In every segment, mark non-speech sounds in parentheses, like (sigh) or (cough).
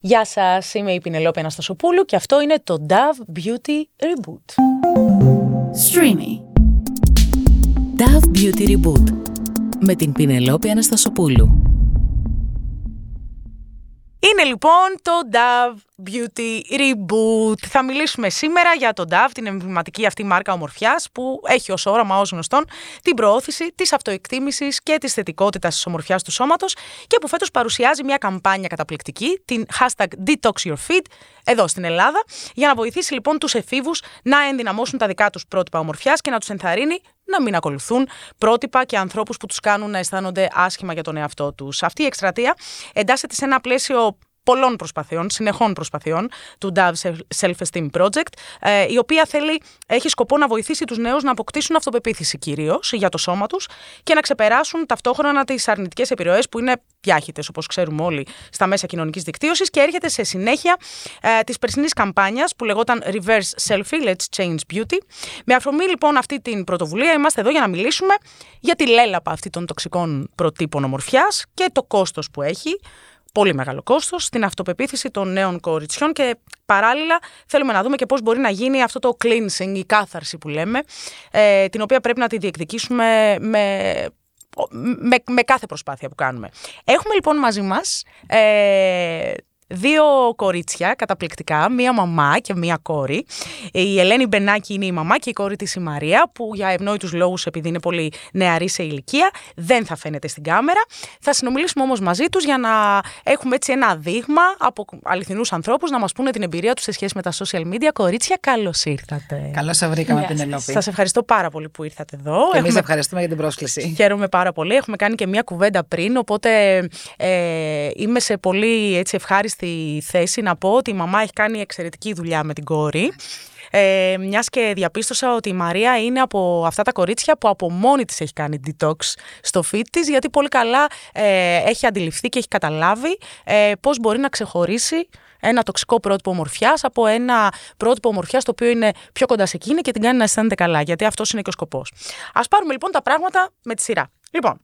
Γεια σας, είμαι η Πινελόπη Αναστασοπούλου και αυτό είναι το Dove Beauty Reboot. Streamy. Dove Beauty Reboot με την Πινελόπη Αναστασοπούλου. Είναι λοιπόν το Dove Beauty Reboot. Θα μιλήσουμε σήμερα για το Dove, την εμβληματική αυτή μάρκα ομορφιάς που έχει ως όραμα ως γνωστόν την προώθηση της αυτοεκτίμησης και της θετικότητας της ομορφιάς του σώματος και που φέτος παρουσιάζει μια καμπάνια καταπληκτική, την hashtag Detox Your Feet, εδώ στην Ελλάδα, για να βοηθήσει λοιπόν τους εφήβους να ενδυναμώσουν τα δικά τους πρότυπα ομορφιάς και να τους ενθαρρύνει να μην ακολουθούν πρότυπα και ανθρώπους που τους κάνουν να αισθάνονται άσχημα για τον εαυτό τους. Αυτή η εκστρατεία εντάσσεται σε ένα πλαίσιο πολλών προσπαθειών, συνεχών προσπαθειών του Dove Self-Esteem Project, ε, η οποία θέλει, έχει σκοπό να βοηθήσει τους νέους να αποκτήσουν αυτοπεποίθηση κυρίως για το σώμα τους και να ξεπεράσουν ταυτόχρονα τις αρνητικές επιρροές που είναι διάχυτες, όπως ξέρουμε όλοι, στα μέσα κοινωνικής δικτύωσης και έρχεται σε συνέχεια ε, της περσινής καμπάνιας που λεγόταν Reverse Selfie, Let's Change Beauty. Με αφορμή λοιπόν αυτή την πρωτοβουλία είμαστε εδώ για να μιλήσουμε για τη λέλαπα αυτή των τοξικών προτύπων ομορφιάς και το κόστος που έχει, πολύ μεγάλο κόστος στην αυτοπεποίθηση των νέων κοριτσιών και παράλληλα θέλουμε να δούμε και πώς μπορεί να γίνει αυτό το cleansing, η κάθαρση που λέμε, ε, την οποία πρέπει να τη διεκδικήσουμε με με, με κάθε προσπάθεια που κάνουμε. Έχουμε λοιπόν μαζί μας ε, δύο κορίτσια καταπληκτικά, μία μαμά και μία κόρη. Η Ελένη Μπενάκη είναι η μαμά και η κόρη της η Μαρία, που για ευνόητους λόγους, επειδή είναι πολύ νεαρή σε ηλικία, δεν θα φαίνεται στην κάμερα. Θα συνομιλήσουμε όμως μαζί τους για να έχουμε έτσι ένα δείγμα από αληθινούς ανθρώπους να μας πούνε την εμπειρία τους σε σχέση με τα social media. Κορίτσια, καλώς ήρθατε. Καλώς σας βρήκαμε, την Ελόπη. Σας ευχαριστώ πάρα πολύ που ήρθατε εδώ. Και εμείς ευχαριστούμε για την πρόσκληση. Χαίρομαι πάρα πολύ. Έχουμε κάνει και μία κουβέντα πριν, οπότε ε, είμαι σε πολύ έτσι, ευχάριστη στη θέση να πω ότι η μαμά έχει κάνει εξαιρετική δουλειά με την κόρη. Ε, Μιας και διαπίστωσα ότι η Μαρία είναι από αυτά τα κορίτσια που από μόνη της έχει κάνει detox στο feed της, γιατί πολύ καλά ε, έχει αντιληφθεί και έχει καταλάβει ε, πώς μπορεί να ξεχωρίσει ένα τοξικό πρότυπο ομορφιάς από ένα πρότυπο ομορφιάς το οποίο είναι πιο κοντά σε εκείνη και την κάνει να αισθάνεται καλά, γιατί αυτός είναι και ο σκοπός. Α πάρουμε λοιπόν τα πράγματα με τη σειρά. Λοιπόν,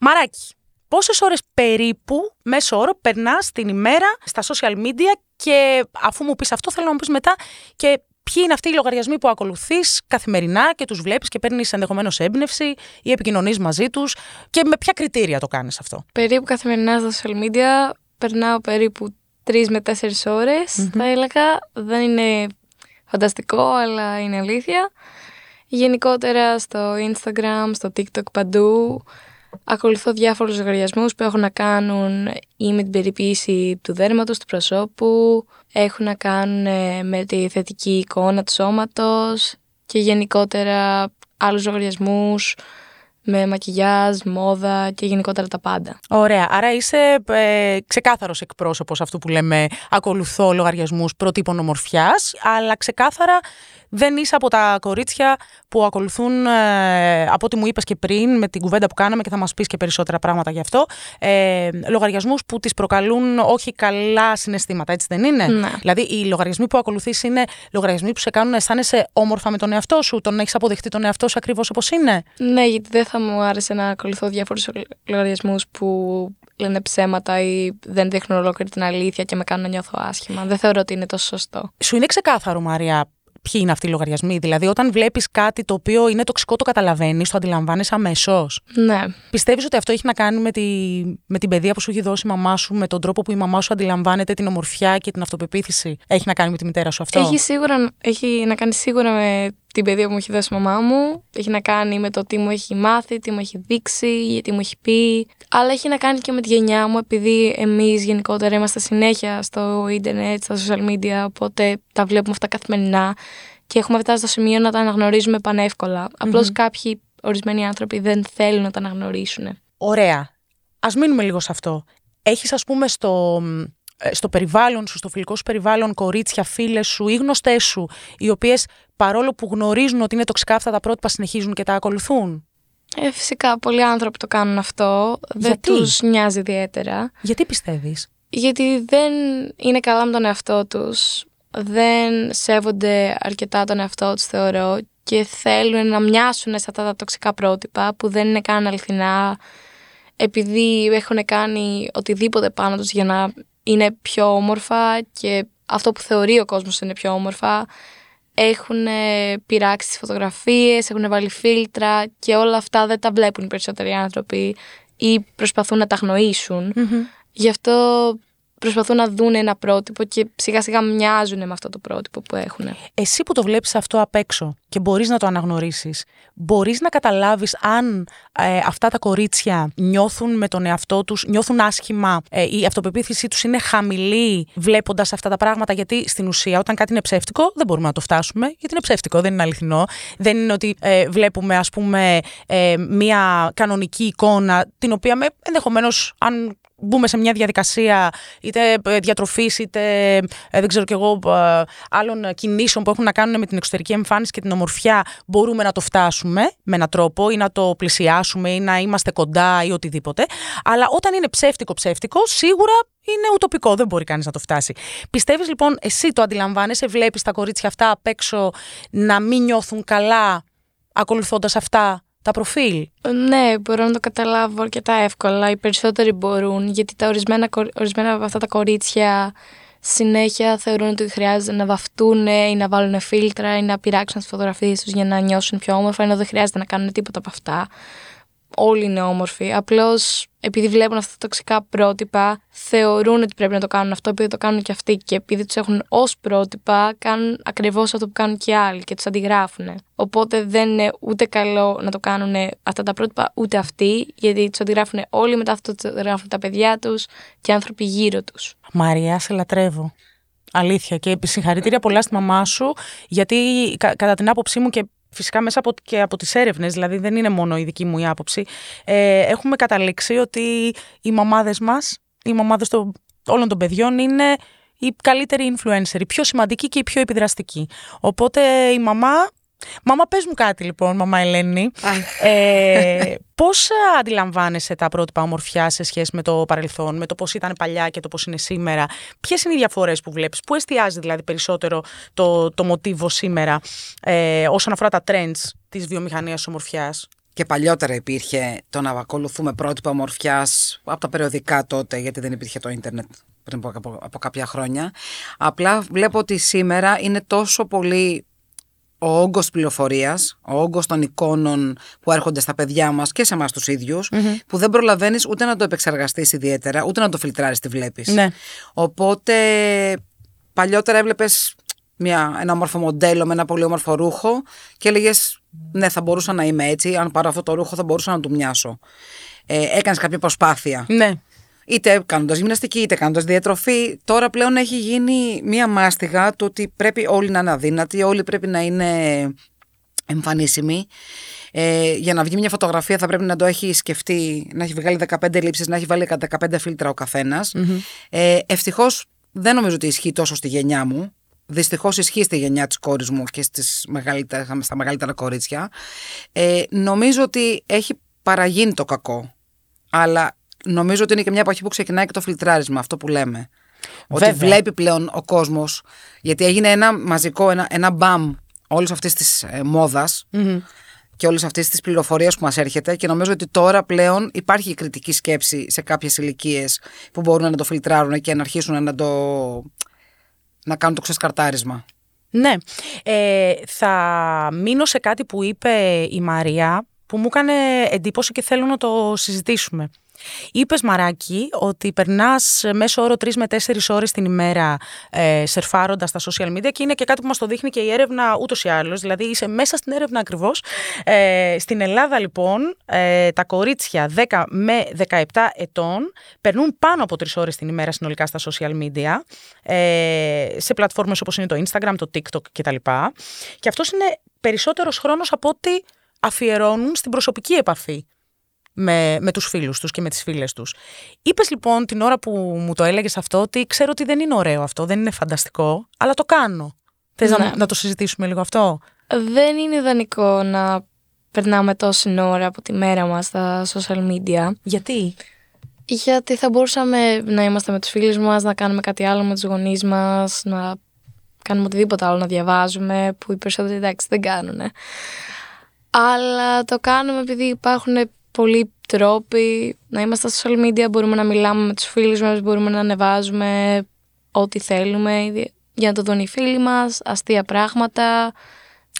Μαράκι, πόσες ώρες περίπου μέσω όρο περνάς την ημέρα στα social media και αφού μου πεις αυτό θέλω να μου πεις μετά και ποιοι είναι αυτοί οι λογαριασμοί που ακολουθείς καθημερινά και τους βλέπεις και παίρνεις ενδεχομένως έμπνευση ή επικοινωνείς μαζί τους και με ποια κριτήρια το κάνεις αυτό; Περίπου καθημερινά στα social media περνάω περίπου τρεις με τέσσερις θα έλεγα. Δεν είναι φανταστικό, αλλά είναι αλήθεια. Γενικότερα στο Instagram, στο TikTok παντού Ακολουθώ διάφορους λογαριασμούς που έχουν να κάνουν ή με την περιποίηση του δέρματος, του προσώπου, έχουν να κάνουν ε, με τη θετική εικόνα του σώματος και γενικότερα άλλους λογαριασμούς με μακιγιάζ, μόδα και γενικότερα τα πάντα. Ωραία. Άρα είσαι ε, ξεκάθαρος εκπρόσωπος αυτού που λέμε ακολουθώ λογαριασμούς προτύπων ομορφιάς, αλλά ξεκάθαρα δεν είσαι από τα κορίτσια που ακολουθούν, ε, από ό,τι μου είπες και πριν, με την κουβέντα που κάναμε και θα μας πεις και περισσότερα πράγματα γι' αυτό, ε, λογαριασμούς που τις προκαλούν όχι καλά συναισθήματα, έτσι δεν είναι; Ναι. Δηλαδή, οι λογαριασμοί που ακολουθείς είναι λογαριασμοί που σε κάνουν να αισθάνεσαι όμορφα με τον εαυτό σου, τον έχεις αποδεχτεί τον εαυτό σου ακριβώς όπως είναι; Ναι, γιατί δεν θα μου άρεσε να ακολουθώ διάφορους λογαριασμούς που λένε ψέματα ή δεν δείχνουν ολόκληρη την αλήθεια και με κάνουν να νιώθω άσχημα. Δεν θεωρώ ότι είναι τόσο σωστό. Σου είναι ξεκάθαρο, Μαρία, ποιοι είναι αυτοί οι λογαριασμοί. Δηλαδή, όταν βλέπεις κάτι το οποίο είναι τοξικό, το καταλαβαίνεις, το αντιλαμβάνεσαι αμέσως. Ναι. Πιστεύεις ότι αυτό έχει να κάνει με, τη, με την παιδεία που σου έχει δώσει η μαμά σου, με τον τρόπο που η μαμά σου αντιλαμβάνεται την ομορφιά και την αυτοπεποίθηση; Έχει να κάνει με τη μητέρα σου αυτό; Έχει, σίγουρα, έχει να κάνει σίγουρα με την παιδεία που μου έχει δώσει η μαμά μου. Έχει να κάνει με το τι μου έχει μάθει, τι μου έχει δείξει, τι μου έχει πει. Αλλά έχει να κάνει και με τη γενιά μου, επειδή εμείς γενικότερα είμαστε συνέχεια στο ίντερνετ, στα social media, οπότε τα βλέπουμε αυτά καθημερινά και έχουμε φτάσει στο σημείο να τα αναγνωρίζουμε πανεύκολα. Απλώς κάποιοι ορισμένοι άνθρωποι δεν θέλουν να τα αναγνωρίσουν. Ωραία. Α μείνουμε λίγο σε αυτό. Έχεις, ας πούμε, στο, ε, στο περιβάλλον σου, στο φιλικό σου περιβάλλον, κορίτσια, φίλες σου ή γνωστές σου, οι οποίες παρόλο που γνωρίζουν ότι είναι τοξικά αυτά τα πρότυπα, συνεχίζουν και τα ακολουθούν; Ε, φυσικά, πολλοί άνθρωποι το κάνουν αυτό. Δεν Γιατί; τους νοιάζει ιδιαίτερα. Γιατί πιστεύεις; Γιατί δεν είναι καλά με τον εαυτό τους. Δεν σέβονται αρκετά τον εαυτό τους, θεωρώ. Και θέλουν να μοιάσουν σε αυτά τα τοξικά πρότυπα που δεν είναι καν αληθινά. Επειδή έχουν κάνει οτιδήποτε πάνω τους για να είναι πιο όμορφα και αυτό που θεωρεί ο κόσμος είναι πιο όμορφα. Έχουν πειράξει τις φωτογραφίες, έχουν βάλει φίλτρα και όλα αυτά δεν τα βλέπουν οι περισσότεροι άνθρωποι ή προσπαθούν να τα γνωρισουν Γι' αυτό προσπαθούν να δουν ένα πρότυπο και σιγά σιγά μοιάζουν με αυτό το πρότυπο που έχουν. Εσύ που το βλέπεις αυτό απ' έξω και μπορείς να το αναγνωρίσεις, μπορείς να καταλάβεις αν ε, αυτά τα κορίτσια νιώθουν με τον εαυτό τους, νιώθουν άσχημα, ε, η αυτοπεποίθησή τους είναι χαμηλή βλέποντας αυτά τα πράγματα, γιατί στην ουσία όταν κάτι είναι ψεύτικο δεν μπορούμε να το φτάσουμε, γιατί είναι ψεύτικο, δεν είναι αληθινό. Δεν είναι ότι ε, βλέπουμε ας πούμε ε, μία κανονική εικόνα, την οποία με ενδεχομένως αν μπούμε σε μια διαδικασία είτε ε, διατροφής είτε ε, δεν ξέρω κι εγώ ε, άλλων κινήσεων που έχουν να κάνουν με την εξωτερική εμφάνιση και την ομορφιά, μπορούμε να το φτάσουμε με έναν τρόπο ή να το πλησιάσουμε ή να είμαστε κοντά ή οτιδήποτε. Αλλά όταν είναι ψεύτικο-ψεύτικο, σίγουρα είναι ουτοπικό, δεν μπορεί κανείς να το φτάσει. Πιστεύεις λοιπόν, εσύ το αντιλαμβάνεσαι, βλέπεις τα κορίτσια αυτά απ' έξω να μην νιώθουν καλά ακολουθώντας αυτά; Τα προφίλ. Ναι, μπορώ να το καταλάβω αρκετά εύκολα. Οι περισσότεροι μπορούν, γιατί τα ορισμένα, ορισμένα από αυτά τα κορίτσια συνέχεια θεωρούν ότι χρειάζεται να βαφτούν ή να βάλουν φίλτρα ή να πειράξουν τις φωτογραφίες τους για να νιώσουν πιο όμορφα, ενώ δεν χρειάζεται να κάνουν τίποτα από αυτά όλοι είναι όμορφοι. Απλώς επειδή βλέπουν αυτά τα τοξικά πρότυπα, θεωρούν ότι πρέπει να το κάνουν αυτό, επειδή το κάνουν και αυτοί. Και επειδή τους έχουν ως πρότυπα, κάνουν ακριβώς αυτό που κάνουν και άλλοι και τους αντιγράφουν. Οπότε δεν είναι ούτε καλό να το κάνουν αυτά τα πρότυπα, ούτε αυτοί, γιατί τους αντιγράφουν όλοι, μετά αυτό του αντιγράφουν τα παιδιά τους και άνθρωποι γύρω τους. Μαρία, σε λατρεύω. Αλήθεια. Και συγχαρητήρια πολλά στη μαμά σου, γιατί κατά την άποψή μου και φυσικά μέσα από, και από τις έρευνες, δηλαδή δεν είναι μόνο η δική μου η άποψη, ε, έχουμε καταλήξει ότι οι μαμάδες μας, οι μαμάδες των, όλων των παιδιών είναι οι καλύτεροι influencer, οι πιο σημαντικοί και οι πιο επιδραστικοί. Οπότε η μαμά Μάμα, πες μου κάτι λοιπόν, μαμά Ελένη. ε, πώς αντιλαμβάνεσαι τα πρότυπα ομορφιά σε σχέση με το παρελθόν, με το πώς ήταν παλιά και το πώς είναι σήμερα; Ποιες είναι οι διαφορές που βλέπεις, πού εστιάζει δηλαδή περισσότερο το, το μοτίβο σήμερα ε, όσον αφορά τα trends της βιομηχανίας ομορφιάς; Και παλιότερα υπήρχε το να ακολουθούμε πρότυπα ομορφιάς από τα περιοδικά τότε, γιατί δεν υπήρχε το ίντερνετ πριν από, από κάποια χρόνια. Απλά βλέπω ότι σήμερα είναι τόσο πολύ ο όγκος πληροφορίας, ο όγκος των εικόνων που έρχονται στα παιδιά μας και σε εμάς τους ιδιους που δεν προλαβαίνεις ούτε να το επεξεργαστείς ιδιαίτερα, ούτε να το φιλτράρεις τι βλέπεις. Ναι. Οπότε παλιότερα έβλεπες μια, ένα όμορφο μοντέλο με ένα πολύ όμορφο ρούχο και έλεγες ναι θα μπορούσα να είμαι έτσι, αν πάρω αυτό το ρούχο θα μπορούσα να του μοιάσω. Ε, έκανες κάποια προσπάθεια. Ναι είτε κάνοντας γυμναστική, είτε κάνοντας διατροφή. Τώρα πλέον έχει γίνει μία μάστιγα το ότι πρέπει όλοι να είναι αδύνατοι, όλοι πρέπει να είναι εμφανίσιμοι. Ε, για να βγει μια φωτογραφία θα πρέπει να το έχει σκεφτεί, να έχει βγάλει 15 λήψεις, να έχει βάλει 15 φίλτρα ο καθενας Ε, Ευτυχώς δεν νομίζω ότι ισχύει τόσο στη γενιά μου. Δυστυχώς ισχύει στη γενιά της κόρης μου και στις στα μεγαλύτερα κορίτσια. Ε, νομίζω ότι έχει παραγίνει το κακό. Αλλά νομίζω ότι είναι και μια εποχή που ξεκινάει και το φιλτράρισμα, αυτό που λέμε. Ότι βλέπει πλέον ο κόσμος, γιατί έγινε ένα μαζικό, ένα, ένα μπαμ όλης αυτής της ε, μοδα και όλης αυτής της πληροφορίας που μας έρχεται και νομίζω ότι τώρα πλέον υπάρχει κριτική σκέψη σε κάποιες ηλικίες που μπορούν να το φιλτράρουν και να αρχίσουν να το. να κάνουν το ξεσκαρτάρισμα. Ναι. Ε, θα μείνω σε κάτι που είπε η Μαρία που μου έκανε εντύπωση και θέλω να το συζητήσουμε. Είπες Μαράκι ότι περνάς μέσω όρο 3 με 4 ώρες την ημέρα ε, σερφάροντας τα social media και είναι και κάτι που μας το δείχνει και η έρευνα ούτως ή άλλως. Δηλαδή είσαι μέσα στην έρευνα ακριβώς. Ε, στην Ελλάδα λοιπόν ε, τα κορίτσια 10 με 17 ετών περνούν πάνω από 3 ώρες την ημέρα συνολικά στα social media ε, σε πλατφόρμες όπως είναι το Instagram, το TikTok κτλ. Και αυτός είναι περισσότερος χρόνος από ό,τι αφιερώνουν στην προσωπική επαφή με, με τους φίλους τους και με τις φίλες τους. Είπες λοιπόν την ώρα που μου το έλεγες αυτό ότι ξέρω ότι δεν είναι ωραίο αυτό, δεν είναι φανταστικό, αλλά το κάνω. Θες να, ναι. να το συζητήσουμε λίγο αυτό; Δεν είναι ιδανικό να περνάμε τόση ώρα από τη μέρα μας στα social media. Γιατί; Γιατί θα μπορούσαμε να είμαστε με τους φίλους μας, να κάνουμε κάτι άλλο με τους γονείς μας, να κάνουμε οτιδήποτε άλλο, να διαβάζουμε, που οι περισσότεροι εντάξει δεν κάνουν. Αλλά το κάνουμε επειδή υπάρχουν πολλοί τρόποι να είμαστε στα social media, μπορούμε να μιλάμε με τους φίλους μας, μπορούμε να ανεβάζουμε ό,τι θέλουμε για να το δουν οι φίλοι μας, αστεία πράγματα.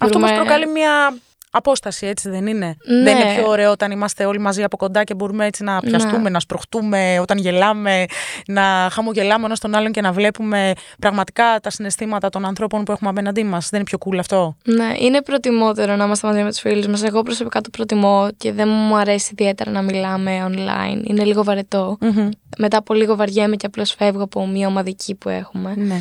Αυτό Μπορούμε- μας προκαλεί μια απόσταση, έτσι δεν είναι; Ναι. Δεν είναι πιο ωραίο όταν είμαστε όλοι μαζί από κοντά και μπορούμε έτσι να πιαστούμε, Ναι. να σπροχτούμε, όταν γελάμε, να χαμογελάμε ένα τον άλλον και να βλέπουμε πραγματικά τα συναισθήματα των ανθρώπων που έχουμε απέναντί μας. Δεν είναι πιο cool αυτό; Ναι, είναι προτιμότερο να είμαστε μαζί με τους φίλους μας. Εγώ προσωπικά το προτιμώ και δεν μου αρέσει ιδιαίτερα να μιλάμε online. Είναι λίγο βαρετό. Μετά από λίγο βαριέμαι και απλώς φεύγω από μια ομαδική που έχουμε. Ναι.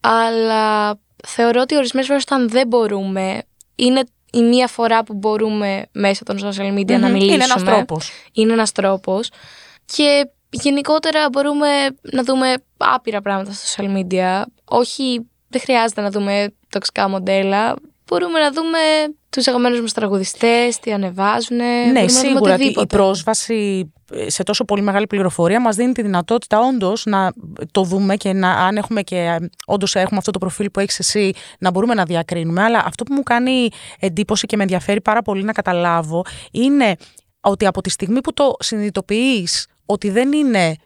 Αλλά θεωρώ ότι ορισμένες φορές όταν δεν μπορούμε, είναι η μία φορά που μπορούμε μέσω των social media να Μμμ. μιλήσουμε. Είναι ένας τρόπος. Είναι ένας τρόπος. Και γενικότερα μπορούμε να δούμε άπειρα πράγματα στα social media. Όχι, δεν χρειάζεται να δούμε τοξικά μοντέλα. Μπορούμε να δούμε τους αγαπημένους μας τραγουδιστές, τι ανεβάζουν. Ναι, σίγουρα ότι η πρόσβαση σε τόσο πολύ μεγάλη πληροφορία μας δίνει τη δυνατότητα όντως να το δούμε και να, αν έχουμε και όντως έχουμε αυτό το προφίλ που έχεις εσύ να μπορούμε να διακρίνουμε. Αλλά αυτό που μου κάνει εντύπωση και με ενδιαφέρει πάρα πολύ να καταλάβω είναι ότι από τη στιγμή που το συνειδητοποιείς ότι δεν είναι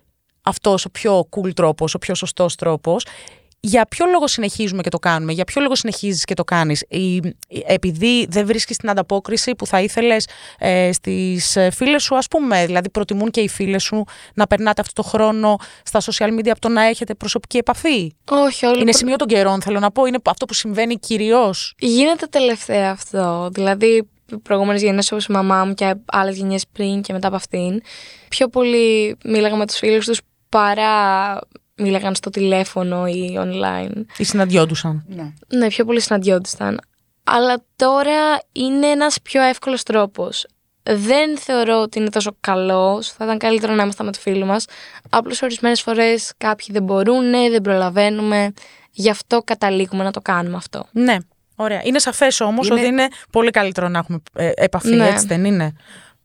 αυτός ο πιο cool τρόπος, ο πιο σωστός τρόπος, για ποιο λόγο συνεχίζουμε και το κάνουμε, για ποιο λόγο συνεχίζεις και το κάνεις. Η, επειδή δεν βρίσκεις την ανταπόκριση που θα ήθελες ε, στις ε, φίλες σου, ας πούμε. Δηλαδή προτιμούν και οι φίλες σου να περνάτε αυτό το χρόνο στα social media από το να έχετε προσωπική επαφή; Όχι, όλοι Είναι σημείο των καιρών, θέλω να πω. Είναι αυτό που συμβαίνει κυρίως. Γίνεται τελευταία αυτό. Δηλαδή, προηγούμενες γενιές όπως η μαμά μου και άλλες γενιές πριν και μετά από αυτήν, πιο πολύ μίλαγα με τους φίλους τους παρά μίλαγαν στο τηλέφωνο ή online. Ή συναντιόντουσαν. Ναι. Ναι, πιο πολύ συναντιόντουσαν. Αλλά τώρα είναι ένας πιο εύκολος τρόπος. Δεν θεωρώ ότι είναι τόσο καλός. Θα ήταν καλύτερο να είμαστε με το φίλο μας. Απλώς ορισμένες φορές κάποιοι δεν μπορούν, δεν προλαβαίνουμε. Γι' αυτό καταλήγουμε να το κάνουμε αυτό. Ναι, ωραία. Είναι σαφές όμως Είναι- ότι είναι πολύ καλύτερο να έχουμε ε, επαφή, Ναι. έτσι δεν είναι.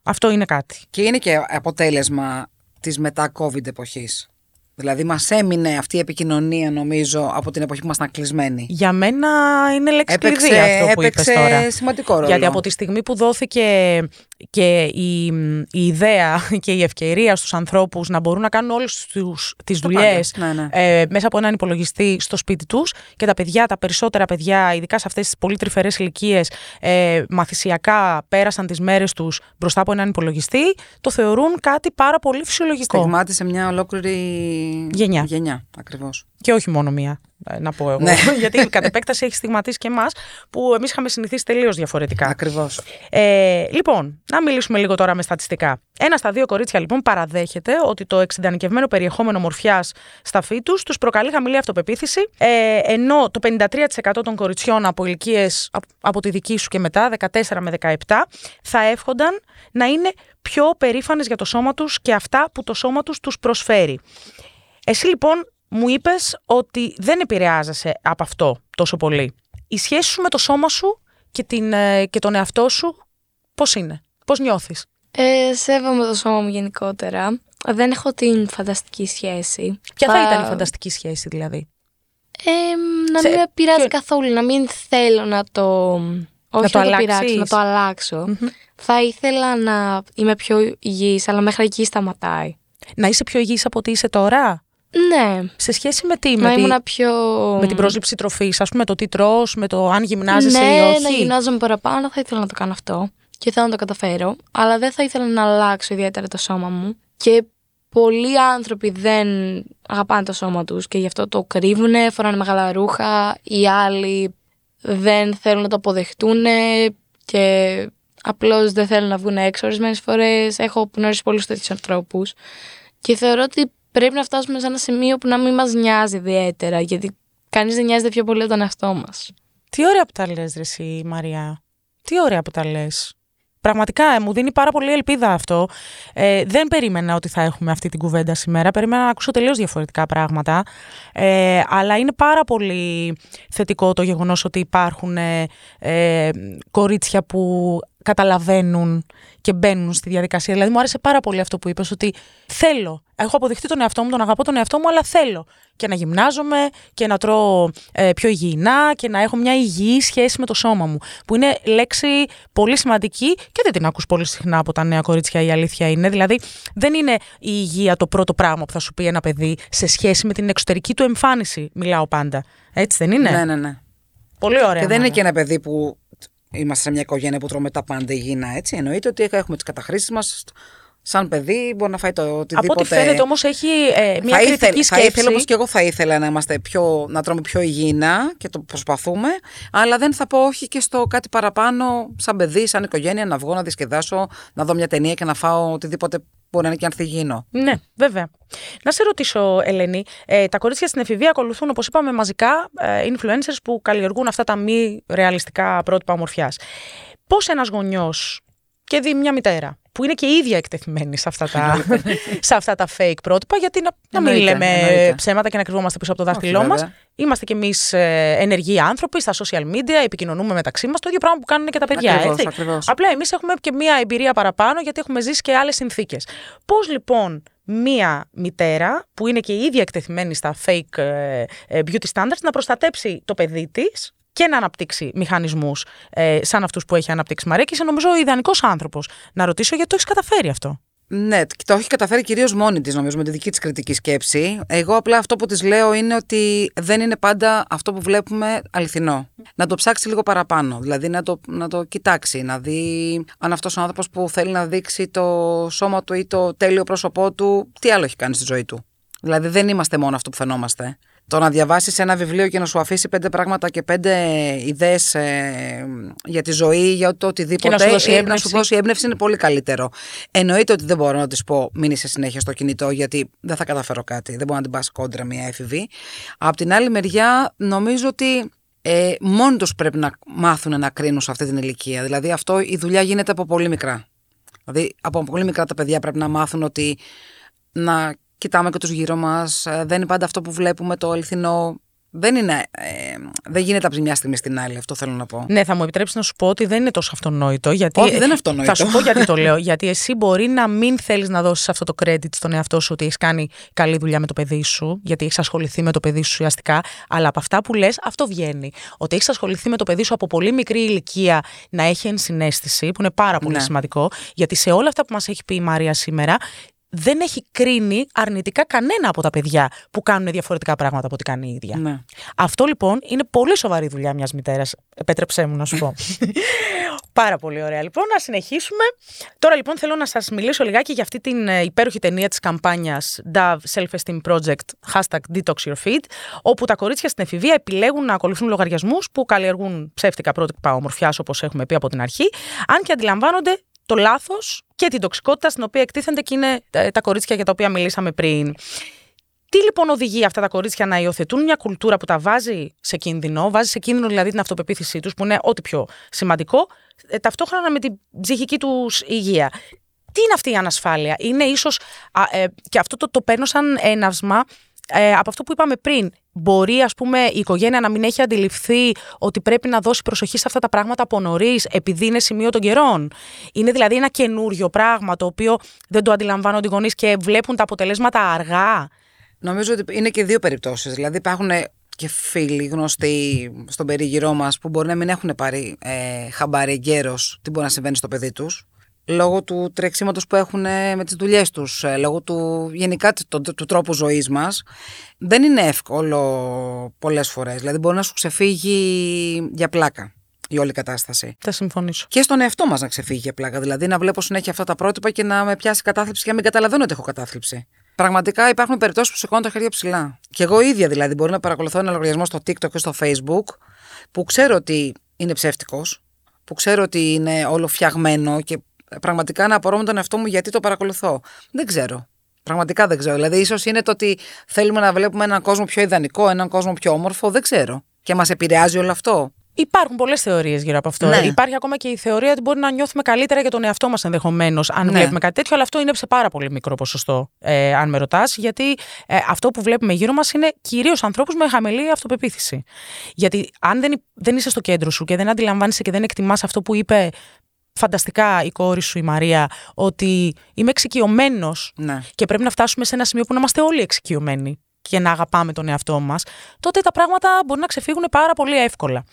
Αυτό είναι κάτι. Και είναι και αποτέλεσμα της μετά-COVID εποχής. Δηλαδή μας έμεινε αυτή η επικοινωνία νομίζω από την εποχή που ήμασταν κλεισμένοι. Για μένα είναι λέξη Έπαιξε, κλειδί αυτό που είπες έπαιξε τώρα. σημαντικό ρόλο. Γιατί από τη στιγμή που δόθηκε και η, η ιδέα (laughs) και η ευκαιρία στους ανθρώπους να μπορούν να κάνουν όλες τους, τις Τα δουλειές πάντα. Ναι, ναι. ε, μέσα από έναν υπολογιστή στο σπίτι τους και τα παιδιά, τα περισσότερα παιδιά, ειδικά σε αυτές τις πολύ τρυφερές ηλικίες, ε, μαθησιακά πέρασαν τις μέρες τους μπροστά από έναν υπολογιστή, το θεωρούν κάτι πάρα πολύ φυσιολογικό. Στιγμάτισε μια ολόκληρη Γενιά. γενιά ακριβώς. Και όχι μόνο μία, ε, να πω εγώ. Ναι. (laughs) Γιατί κατ' επέκταση έχει στιγματίσει και εμάς που εμείς είχαμε συνηθίσει τελείως διαφορετικά. Ακριβώς. Ε, λοιπόν, να μιλήσουμε λίγο τώρα με στατιστικά. Ένα στα δύο κορίτσια λοιπόν παραδέχεται ότι το εξειδανικευμένο περιεχόμενο μορφιάς στα φύτου τους τους προκαλεί χαμηλή αυτοπεποίθηση, ε, ενώ το 53% των κοριτσιών από ηλικίες από τη δική σου και μετά, 14 με 17, θα εύχονταν να είναι πιο περήφανες για το σώμα τους και αυτά που το σώμα τους τους προσφέρει. Εσύ λοιπόν μου είπες ότι δεν επηρεάζεσαι από αυτό τόσο πολύ. Η σχέση σου με το σώμα σου και, την, ε, και τον εαυτό σου πώς είναι, πώς νιώθεις; Ε, σέβομαι το σώμα μου γενικότερα. Δεν έχω την φανταστική σχέση. Ποια θα ήταν η φανταστική σχέση δηλαδή; Ε, να Σε- μην με πειράζει ποιο- καθόλου, να μην θέλω να το... Όχι το να το αλλάξεις. πειράξω, να το αλλάξω. Θα ήθελα να είμαι πιο υγιής, αλλά μέχρι εκεί σταματάει. Να είσαι πιο υγιής από ό,τι είσαι τώρα; Ναι, Σε σχέση με τι, να με, τη- ήμουν πιο... με την πρόσληψη τροφής, ας πούμε το τι τρως, με το αν γυμνάζεσαι ναι, ή όχι. να γυμνάζομαι παραπάνω, θα ήθελα να το κάνω αυτό. Και θέλω να το καταφέρω. Αλλά δεν θα ήθελα να αλλάξω ιδιαίτερα το σώμα μου. Και πολλοί άνθρωποι δεν αγαπάνε το σώμα τους και γι' αυτό το κρύβουν, φοράνε μεγάλα ρούχα. Οι άλλοι δεν θέλουν να το αποδεχτούν και απλώς δεν θέλουν να βγουν έξω ορισμένες φορές. Έχω γνωρίσει πολλούς τέτοιους ανθρώπους. Και θεωρώ ότι πρέπει να φτάσουμε σε ένα σημείο που να μην μας νοιάζει ιδιαίτερα. Γιατί κανείς δεν νοιάζεται πιο πολύ από τον εαυτό μας. Τι ωραία που τα λες ρε εσύ Μαρία. Τι ωραία που τα λες. Πραγματικά ε, μου δίνει πάρα πολύ ελπίδα αυτό. Ε, δεν περίμενα ότι θα έχουμε αυτή την κουβέντα σήμερα. Περίμενα να ακούσω τελείως διαφορετικά πράγματα. Ε, αλλά είναι πάρα πολύ θετικό το γεγονός ότι υπάρχουν ε, ε, κορίτσια που καταλαβαίνουν και μπαίνουν στη διαδικασία. Δηλαδή, μου άρεσε πάρα πολύ αυτό που είπες, ότι θέλω. Έχω αποδειχτεί τον εαυτό μου, τον αγαπώ τον εαυτό μου, αλλά θέλω και να γυμνάζομαι και να τρώω ε, πιο υγιεινά και να έχω μια υγιή σχέση με το σώμα μου. Που είναι λέξη πολύ σημαντική και δεν την ακούς πολύ συχνά από τα νέα κορίτσια. Η αλήθεια είναι. Δηλαδή, δεν είναι η υγεία το πρώτο πράγμα που θα σου πει ένα παιδί σε σχέση με την εξωτερική του εμφάνιση. Μιλάω πάντα. Έτσι δεν είναι; Ναι, ναι, ναι. Πολύ ωραία. Και δεν είναι και ένα παιδί που είμαστε σε μια οικογένεια που τρώμε τα πάντα υγιεινά, έτσι. Εννοείται ότι έχουμε τις καταχρήσεις μας. Σαν παιδί μπορεί να φάει το οτιδήποτε. Από ό,τι φαίνεται όμως έχει ε, μια θα κριτική ήθελ, σκέψη. Θα ήθελα όπως και εγώ θα ήθελα να, είμαστε πιο, να τρώμε πιο υγιεινά και το προσπαθούμε, αλλά δεν θα πω όχι και στο κάτι παραπάνω σαν παιδί, σαν οικογένεια, να βγω, να διασκεδάσω, να δω μια ταινία και να φάω οτιδήποτε μπορεί να είναι και ανθυγίνο. Ναι, βέβαια. Να σε ρωτήσω, Ελένη, ε, τα κορίτσια στην εφηβεία ακολουθούν, όπως είπαμε, μαζικά ε, influencers που καλλιεργούν αυτά τα μη ρεαλιστικά πρότυπα ομορφιάς. Πώς ένας γονιός και δει μια μητέρα που είναι και η ίδια εκτεθειμένη σε αυτά τα, (laughs) σε αυτά τα fake πρότυπα, γιατί να, να μην Εννοείται, λέμε εννοείται. ψέματα και να κρυβόμαστε πίσω από το Όχι, δάχτυλό μας. βέβαια. Είμαστε κι εμείς ενεργοί άνθρωποι στα social media, επικοινωνούμε μεταξύ μας, το ίδιο πράγμα που κάνουν και τα παιδιά. Ακριβώς, έτσι. ακριβώς. Απλά εμείς έχουμε και μία εμπειρία παραπάνω, γιατί έχουμε ζήσει και άλλες συνθήκες. Πώς λοιπόν μία μητέρα που είναι και η ίδια εκτεθειμένη στα fake ε, ε, beauty standards να προστατέψει το παιδί της και να αναπτύξει μηχανισμούς ε, σαν αυτούς που έχει αναπτύξει η Μαρία. Και είσαι νομίζω ο ιδανικός άνθρωπος να ρωτήσω γιατί το έχεις καταφέρει αυτό. Ναι, το έχει καταφέρει κυρίως μόνη της, νομίζω, με τη δική της κριτική σκέψη. Εγώ απλά αυτό που της λέω είναι ότι δεν είναι πάντα αυτό που βλέπουμε αληθινό. Να το ψάξει λίγο παραπάνω. Δηλαδή να το, να το κοιτάξει, να δει αν αυτός ο άνθρωπος που θέλει να δείξει το σώμα του ή το τέλειο πρόσωπό του, τι άλλο έχει κάνει στη ζωή του. Δηλαδή δεν είμαστε μόνο αυτό που φαινόμαστε. Το να διαβάσεις ένα βιβλίο και να σου αφήσει πέντε πράγματα και πέντε ιδέες ε, για τη ζωή, για το οτιδήποτε, Και να σου δώσει ε, έμπνευση. να σου δώσει έμπνευση είναι πολύ καλύτερο. Εννοείται ότι δεν μπορώ να της πω μην είσαι συνέχεια στο κινητό γιατί δεν θα καταφέρω κάτι. Δεν μπορώ να την πας κόντρα μια έφηβη. Απ' την άλλη μεριά νομίζω ότι ε, μόνοι τους πρέπει να μάθουν να κρίνουν σε αυτή την ηλικία. Δηλαδή αυτό η δουλειά γίνεται από πολύ μικρά. Δηλαδή από πολύ μικρά τα παιδιά πρέπει να μάθουν ότι να κοιτάμε και τους γύρω μας. ε, Δεν είναι πάντα αυτό που βλέπουμε το αληθινό. Δεν, είναι, ε, δεν γίνεται από τη μια στιγμή στην άλλη, αυτό θέλω να πω. Ναι, θα μου επιτρέψεις να σου πω ότι δεν είναι τόσο αυτονόητο. Γιατί, Όχι, δεν είναι αυτονόητο. Θα σου πω γιατί το λέω. Γιατί εσύ μπορεί να μην θέλεις να δώσεις αυτό το credit στον εαυτό σου ότι έχεις κάνει καλή δουλειά με το παιδί σου, γιατί έχεις ασχοληθεί με το παιδί σου ουσιαστικά. Αλλά από αυτά που λες, αυτό βγαίνει. Ότι έχεις ασχοληθεί με το παιδί σου από πολύ μικρή ηλικία να έχει ενσυναίσθηση, που είναι πάρα πολύ Ναι. σημαντικό. Γιατί σε όλα αυτά που μας έχει πει η Μαρία σήμερα, δεν έχει κρίνει αρνητικά κανένα από τα παιδιά που κάνουν διαφορετικά πράγματα από ό,τι κάνει η ίδια. Ναι. Αυτό λοιπόν είναι πολύ σοβαρή δουλειά μιας μητέρας. Επέτρεψέ μου να σου πω. (laughs) Πάρα πολύ ωραία. Λοιπόν, να συνεχίσουμε. Τώρα λοιπόν θέλω να σας μιλήσω λιγάκι για αυτή την ε, υπέροχη ταινία της καμπάνιας Dove Self-Esteem Project hashtag Detox Your Feed, όπου τα κορίτσια στην εφηβεία επιλέγουν να ακολουθούν λογαριασμούς που καλλιεργούν ψεύτικα πρότυπα ομορφιάς όπως έχουμε πει από την αρχή, αν και αντιλαμβάνονται το λάθος και την τοξικότητα στην οποία εκτίθενται και είναι ε, τα κορίτσια για τα οποία μιλήσαμε πριν. Τι λοιπόν οδηγεί αυτά τα κορίτσια να υιοθετούν μια κουλτούρα που τα βάζει σε κίνδυνο, βάζει σε κίνδυνο δηλαδή την αυτοπεποίθησή τους, που είναι ό,τι πιο σημαντικό, ε, ταυτόχρονα με την ψυχική τους υγεία. Τι είναι αυτή η ανασφάλεια, Είναι ίσως. και αυτό το, το παίρνω σαν έναυσμα ε, από αυτό που είπαμε πριν. Μπορεί, ας πούμε, η οικογένεια να μην έχει αντιληφθεί ότι πρέπει να δώσει προσοχή σε αυτά τα πράγματα από νωρίς, επειδή είναι σημείο των καιρών. Είναι δηλαδή ένα καινούριο πράγμα το οποίο δεν το αντιλαμβάνονται οι γονείς και βλέπουν τα αποτελέσματα αργά. Νομίζω ότι είναι και δύο περιπτώσεις. Δηλαδή υπάρχουν και φίλοι γνωστοί στον περίγυρό μας που μπορεί να μην έχουν πάρει ε, χαμπάρι εγκαίρως τι μπορεί να συμβαίνει στο παιδί τους λόγω του τρεξίματος που έχουν ε, με τις δουλειές τους, ε, λόγω του γενικά του, του, του τρόπου ζωής μας. Δεν είναι εύκολο πολλές φορές. Δηλαδή μπορεί να σου ξεφύγει για πλάκα η όλη κατάσταση. Θα συμφωνήσω. Και στον εαυτό μας να ξεφύγει για πλάκα. Δηλαδή να βλέπω συνέχεια αυτά τα πρότυπα και να με πιάσει κατάθλιψη και να μην καταλαβαίνω ότι έχω κατάθλιψη. Πραγματικά υπάρχουν περιπτώσεις που σηκώνω τα χέρια ψηλά. Και εγώ ίδια δηλαδή μπορεί να παρακολουθώ ένα λογαριασμό στο TikTok και στο Facebook που ξέρω ότι είναι ψεύτικος, που ξέρω ότι είναι όλο φτιαγμένο και πραγματικά να απορώ με τον εαυτό μου γιατί το παρακολουθώ. Δεν ξέρω. Πραγματικά δεν ξέρω. Δηλαδή, ίσως είναι το ότι θέλουμε να βλέπουμε έναν κόσμο πιο ιδανικό, έναν κόσμο πιο όμορφο. Δεν ξέρω. Και μας επηρεάζει όλο αυτό. Υπάρχουν πολλές θεωρίες γύρω από αυτό. Ναι. Υπάρχει ακόμα και η θεωρία ότι μπορεί να νιώθουμε καλύτερα για τον εαυτό μας ενδεχομένως, αν Ναι. βλέπουμε κάτι τέτοιο, αλλά αυτό είναι σε πάρα πολύ μικρό ποσοστό, ε, αν με ρωτάς. Γιατί ε, αυτό που βλέπουμε γύρω μας είναι κυρίως ανθρώπους με χαμηλή αυτοπεποίθηση. Γιατί αν δεν, δεν είσαι στο κέντρο σου και δεν αντιλαμβάνεσαι και δεν εκτιμάς αυτό που είπε φανταστικά η κόρη σου η Μαρία ότι είμαι εξοικειωμένος Ναι. και πρέπει να φτάσουμε σε ένα σημείο που να είμαστε όλοι εξοικειωμένοι και να αγαπάμε τον εαυτό μας, τότε τα πράγματα μπορεί να ξεφύγουν πάρα πολύ εύκολα.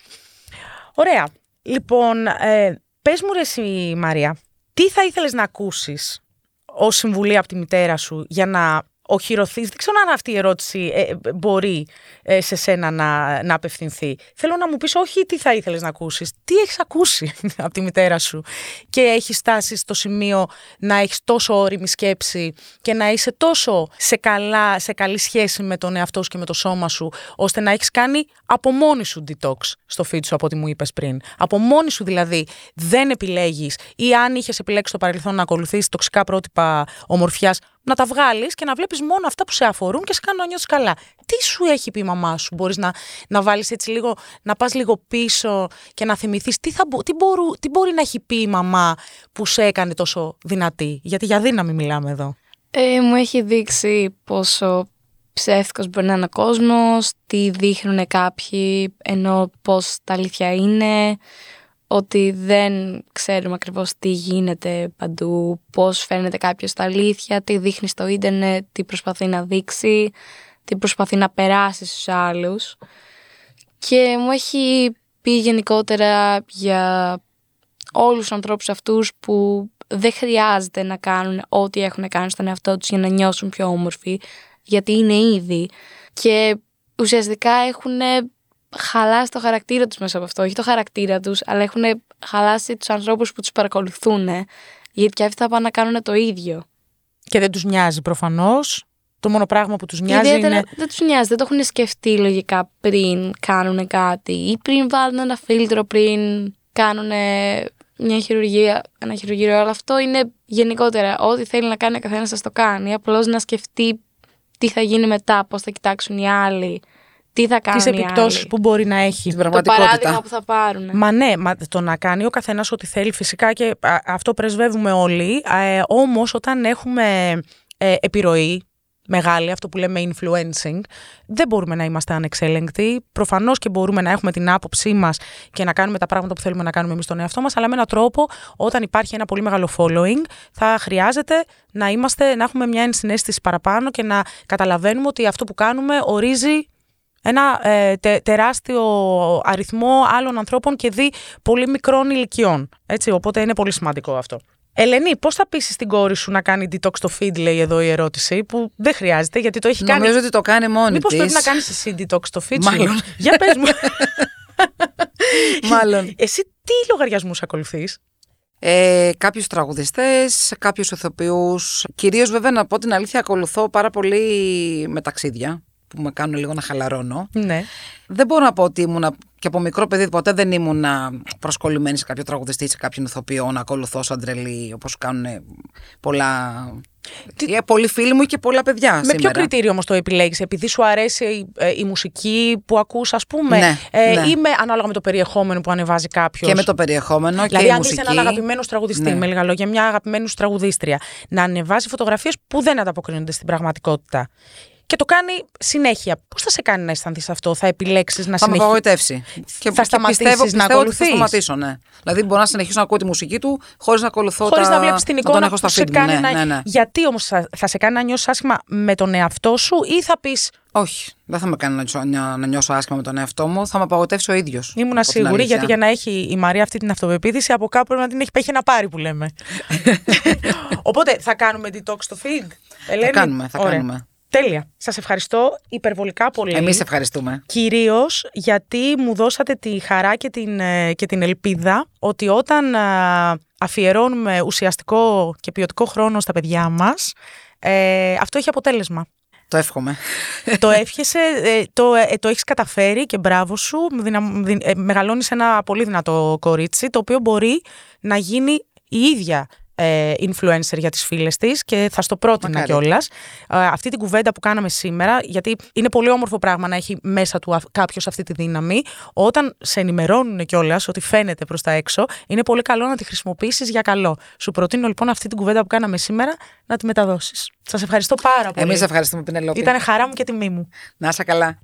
Ωραία. Λοιπόν, ε, πες μου ρε εσύ Μαρία, τι θα ήθελες να ακούσεις ως συμβουλή από τη μητέρα σου για να οχυρωθείς. Δεν ξέρω αν αυτή η ερώτηση ε, ε, μπορεί ε, σε σένα να, να απευθυνθεί. Θέλω να μου πεις όχι τι θα ήθελες να ακούσεις, τι έχεις ακούσει (laughs) από τη μητέρα σου και έχεις φτάσει στο σημείο να έχεις τόσο όρημη σκέψη και να είσαι τόσο σε, καλά, σε καλή σχέση με τον εαυτό σου και με το σώμα σου, ώστε να έχεις κάνει από μόνη σου detox στο feed σου από ό,τι μου είπες πριν. Από μόνη σου δηλαδή δεν επιλέγεις ή αν είχες επιλέξει στο παρελθόν να ακολουθήσεις τοξικά πρότυπα ομορφιάς, να τα βγάλεις και να βλέπεις μόνο αυτά που σε αφορούν και σε κάνουν να νιώθεις καλά. Τι σου έχει πει η μαμά σου, μπορείς να, να βάλεις έτσι λίγο, να πας λίγο πίσω και να θυμηθείς τι, θα, μπο- τι, μπορού, τι μπορεί να έχει πει η μαμά που σε έκανε τόσο δυνατή; Γιατί για δύναμη μιλάμε εδώ. Ε, μου έχει δείξει πόσο ψεύτικος μπορεί να είναι ο κόσμος, τι δείχνουν κάποιοι, ενώ πώς τα αλήθεια είναι, ότι δεν ξέρουμε ακριβώς τι γίνεται παντού, πώς φαίνεται κάποιος τα αλήθεια, τι δείχνει στο ίντερνετ, τι προσπαθεί να δείξει, τι προσπαθεί να περάσει στους άλλους. Και μου έχει πει γενικότερα για όλους τους ανθρώπους αυτούς που δεν χρειάζεται να κάνουν ό,τι έχουν κάνει στον εαυτό τους για να νιώσουν πιο όμορφοι, γιατί είναι ήδη. Και ουσιαστικά έχουν χαλάσει το χαρακτήρα τους μέσα από αυτό. Όχι το χαρακτήρα τους, αλλά έχουν χαλάσει τους ανθρώπους που τους παρακολουθούν, γιατί και αυτοί θα πάνε να κάνουν το ίδιο. Και δεν τους νοιάζει προφανώς. Το μόνο πράγμα που τους νοιάζει Ιδιαίτερα είναι... δεν τους νοιάζει, δεν το έχουν σκεφτεί λογικά πριν κάνουν κάτι ή πριν βάλουν ένα φίλτρο, πριν κάνουν μια χειρουργία, ένα χειρουργείο. Αλλά αυτό είναι γενικότερα. Ό,τι θέλει να κάνει ο καθένας σα το κάνει. Απλώς να σκεφτεί τι θα γίνει μετά, πώς θα κοιτάξουν οι άλλοι, τι θα κάνουν τις οι επιπτώσεις άλλοι. που μπορεί να έχει. Στην Το πραγματικότητα. παράδειγμα που θα πάρουν. Μα ναι, μα το να κάνει ο καθένας ό,τι θέλει φυσικά και α, αυτό πρεσβεύουμε όλοι. Ε, Όμως όταν έχουμε ε, επιρροή μεγάλη, αυτό που λέμε influencing, δεν μπορούμε να είμαστε ανεξέλεγκτοι. Προφανώς και μπορούμε να έχουμε την άποψή μας και να κάνουμε τα πράγματα που θέλουμε να κάνουμε εμείς στον εαυτό μας, αλλά με έναν τρόπο, όταν υπάρχει ένα πολύ μεγάλο following, θα χρειάζεται να, είμαστε, να έχουμε μια ενσυναίσθηση παραπάνω και να καταλαβαίνουμε ότι αυτό που κάνουμε ορίζει ένα ε, τε- τεράστιο αριθμό άλλων ανθρώπων και δι πολύ μικρών ηλικιών. Έτσι, οπότε είναι πολύ σημαντικό αυτό. Ελένη, πώς θα πείσει την κόρη σου να κάνει detox στο feed, λέει εδώ η ερώτηση, που δεν χρειάζεται γιατί το έχει κάνει. Νομίζω ότι το κάνει μόνη Μήπως της. πρέπει να κάνεις εσύ detox στο feed σου; Μάλλον. Για πες μου. (laughs) Μάλλον. Εσύ τι λογαριασμούς ακολουθείς; Ε, κάποιους τραγουδιστές, κάποιους ηθοποιούς. Κυρίως βέβαια να πω την αλήθεια ακολουθώ πάρα πολύ με ταξίδια που με κάνουν λίγο να χαλαρώνω. Ναι. Δεν μπορώ να πω ότι ήμουν και από μικρό παιδί ποτέ δεν ήμουν προσκολλημένη σε κάποιο τραγουδιστή ή σε κάποιον ηθοποιό να ακολουθώ σαν τρελή όπως κάνουν πολλά... Τι... Πολλοί φίλοι μου και πολλά παιδιά Με σήμερα. ποιο κριτήριο όμως το επιλέγεις, επειδή σου αρέσει η, ε, η μουσική που ακούς, ας πούμε, Ναι, ε, ναι. ή με, ανάλογα με το περιεχόμενο που ανεβάζει κάποιος; Και με το περιεχόμενο Δηλαδή, και η αν μουσική. είσαι έναν αγαπημένο τραγουδιστή, Ναι. με λίγα λόγια, μια αγαπημένη σου τραγουδίστρια, να ανεβάζει φωτογραφίες που δεν ανταποκρίνονται στην πραγματικότητα. Και το κάνει συνέχεια. Πώς θα σε κάνει να αισθανθείς αυτό, θα επιλέξεις να Θα με συνεχίσει. απογοητεύσει. Και, Θα και σταματήσεις πιστεύω, να πιστεύω ότι θα ακολουθείς; σταματήσω, ναι. Δηλαδή μπορώ να συνεχίσω να ακούω τη μουσική του χωρίς να ακολουθώ Χωρίς τα... να βλέπεις την να τον εικόνα έχω που στα σε feed μου. κάνει Ναι, να. ναι, ναι. Γιατί όμως θα, θα σε κάνει να νιώσεις άσχημα με τον εαυτό σου ή θα πει. Όχι, δεν θα με κάνει να νιώσω, να, να νιώσω άσχημα με τον εαυτό μου. Θα με απογοητεύσει ο ίδιος. Ήμουνα σίγουρη, γιατί για να έχει η Μαρία αυτή την αυτοπεποίθηση, από κάπου πρέπει να την έχει πέχει να πάρει που λέμε. (laughs) Οπότε θα κάνουμε detox στο feed. Ελένη; κάνουμε, θα Ωραία. κάνουμε. Τέλεια. Σας ευχαριστώ υπερβολικά πολύ. Εμείς ευχαριστούμε. Κυρίως γιατί μου δώσατε τη χαρά και την, ε, και την ελπίδα ότι όταν α, αφιερώνουμε ουσιαστικό και ποιοτικό χρόνο στα παιδιά μας, ε, αυτό έχει αποτέλεσμα. Το εύχομαι. το εύχεσαι, ε, το, ε, το έχεις καταφέρει και μπράβο σου. Δυνα, δυ- ε, μεγαλώνεις ένα πολύ δυνατό κορίτσι, το οποίο μπορεί να γίνει η ίδια ε, influencer για τις φίλες της και θα στο πρότεινα Μακάρι. κιόλας. αυτή την κουβέντα που κάναμε σήμερα, γιατί είναι πολύ όμορφο πράγμα να έχει μέσα του κάποιος αυτή τη δύναμη, όταν σε ενημερώνουν κιόλας ότι φαίνεται προς τα έξω, είναι πολύ καλό να τη χρησιμοποιήσεις για καλό. Σου προτείνω λοιπόν αυτή την κουβέντα που κάναμε σήμερα να τη μεταδώσεις. Σας ευχαριστώ πάρα πολύ. Εμεί ευχαριστούμε, Πινελόπη. Ήταν χαρά μου και τιμή μου. Να είσαι καλά.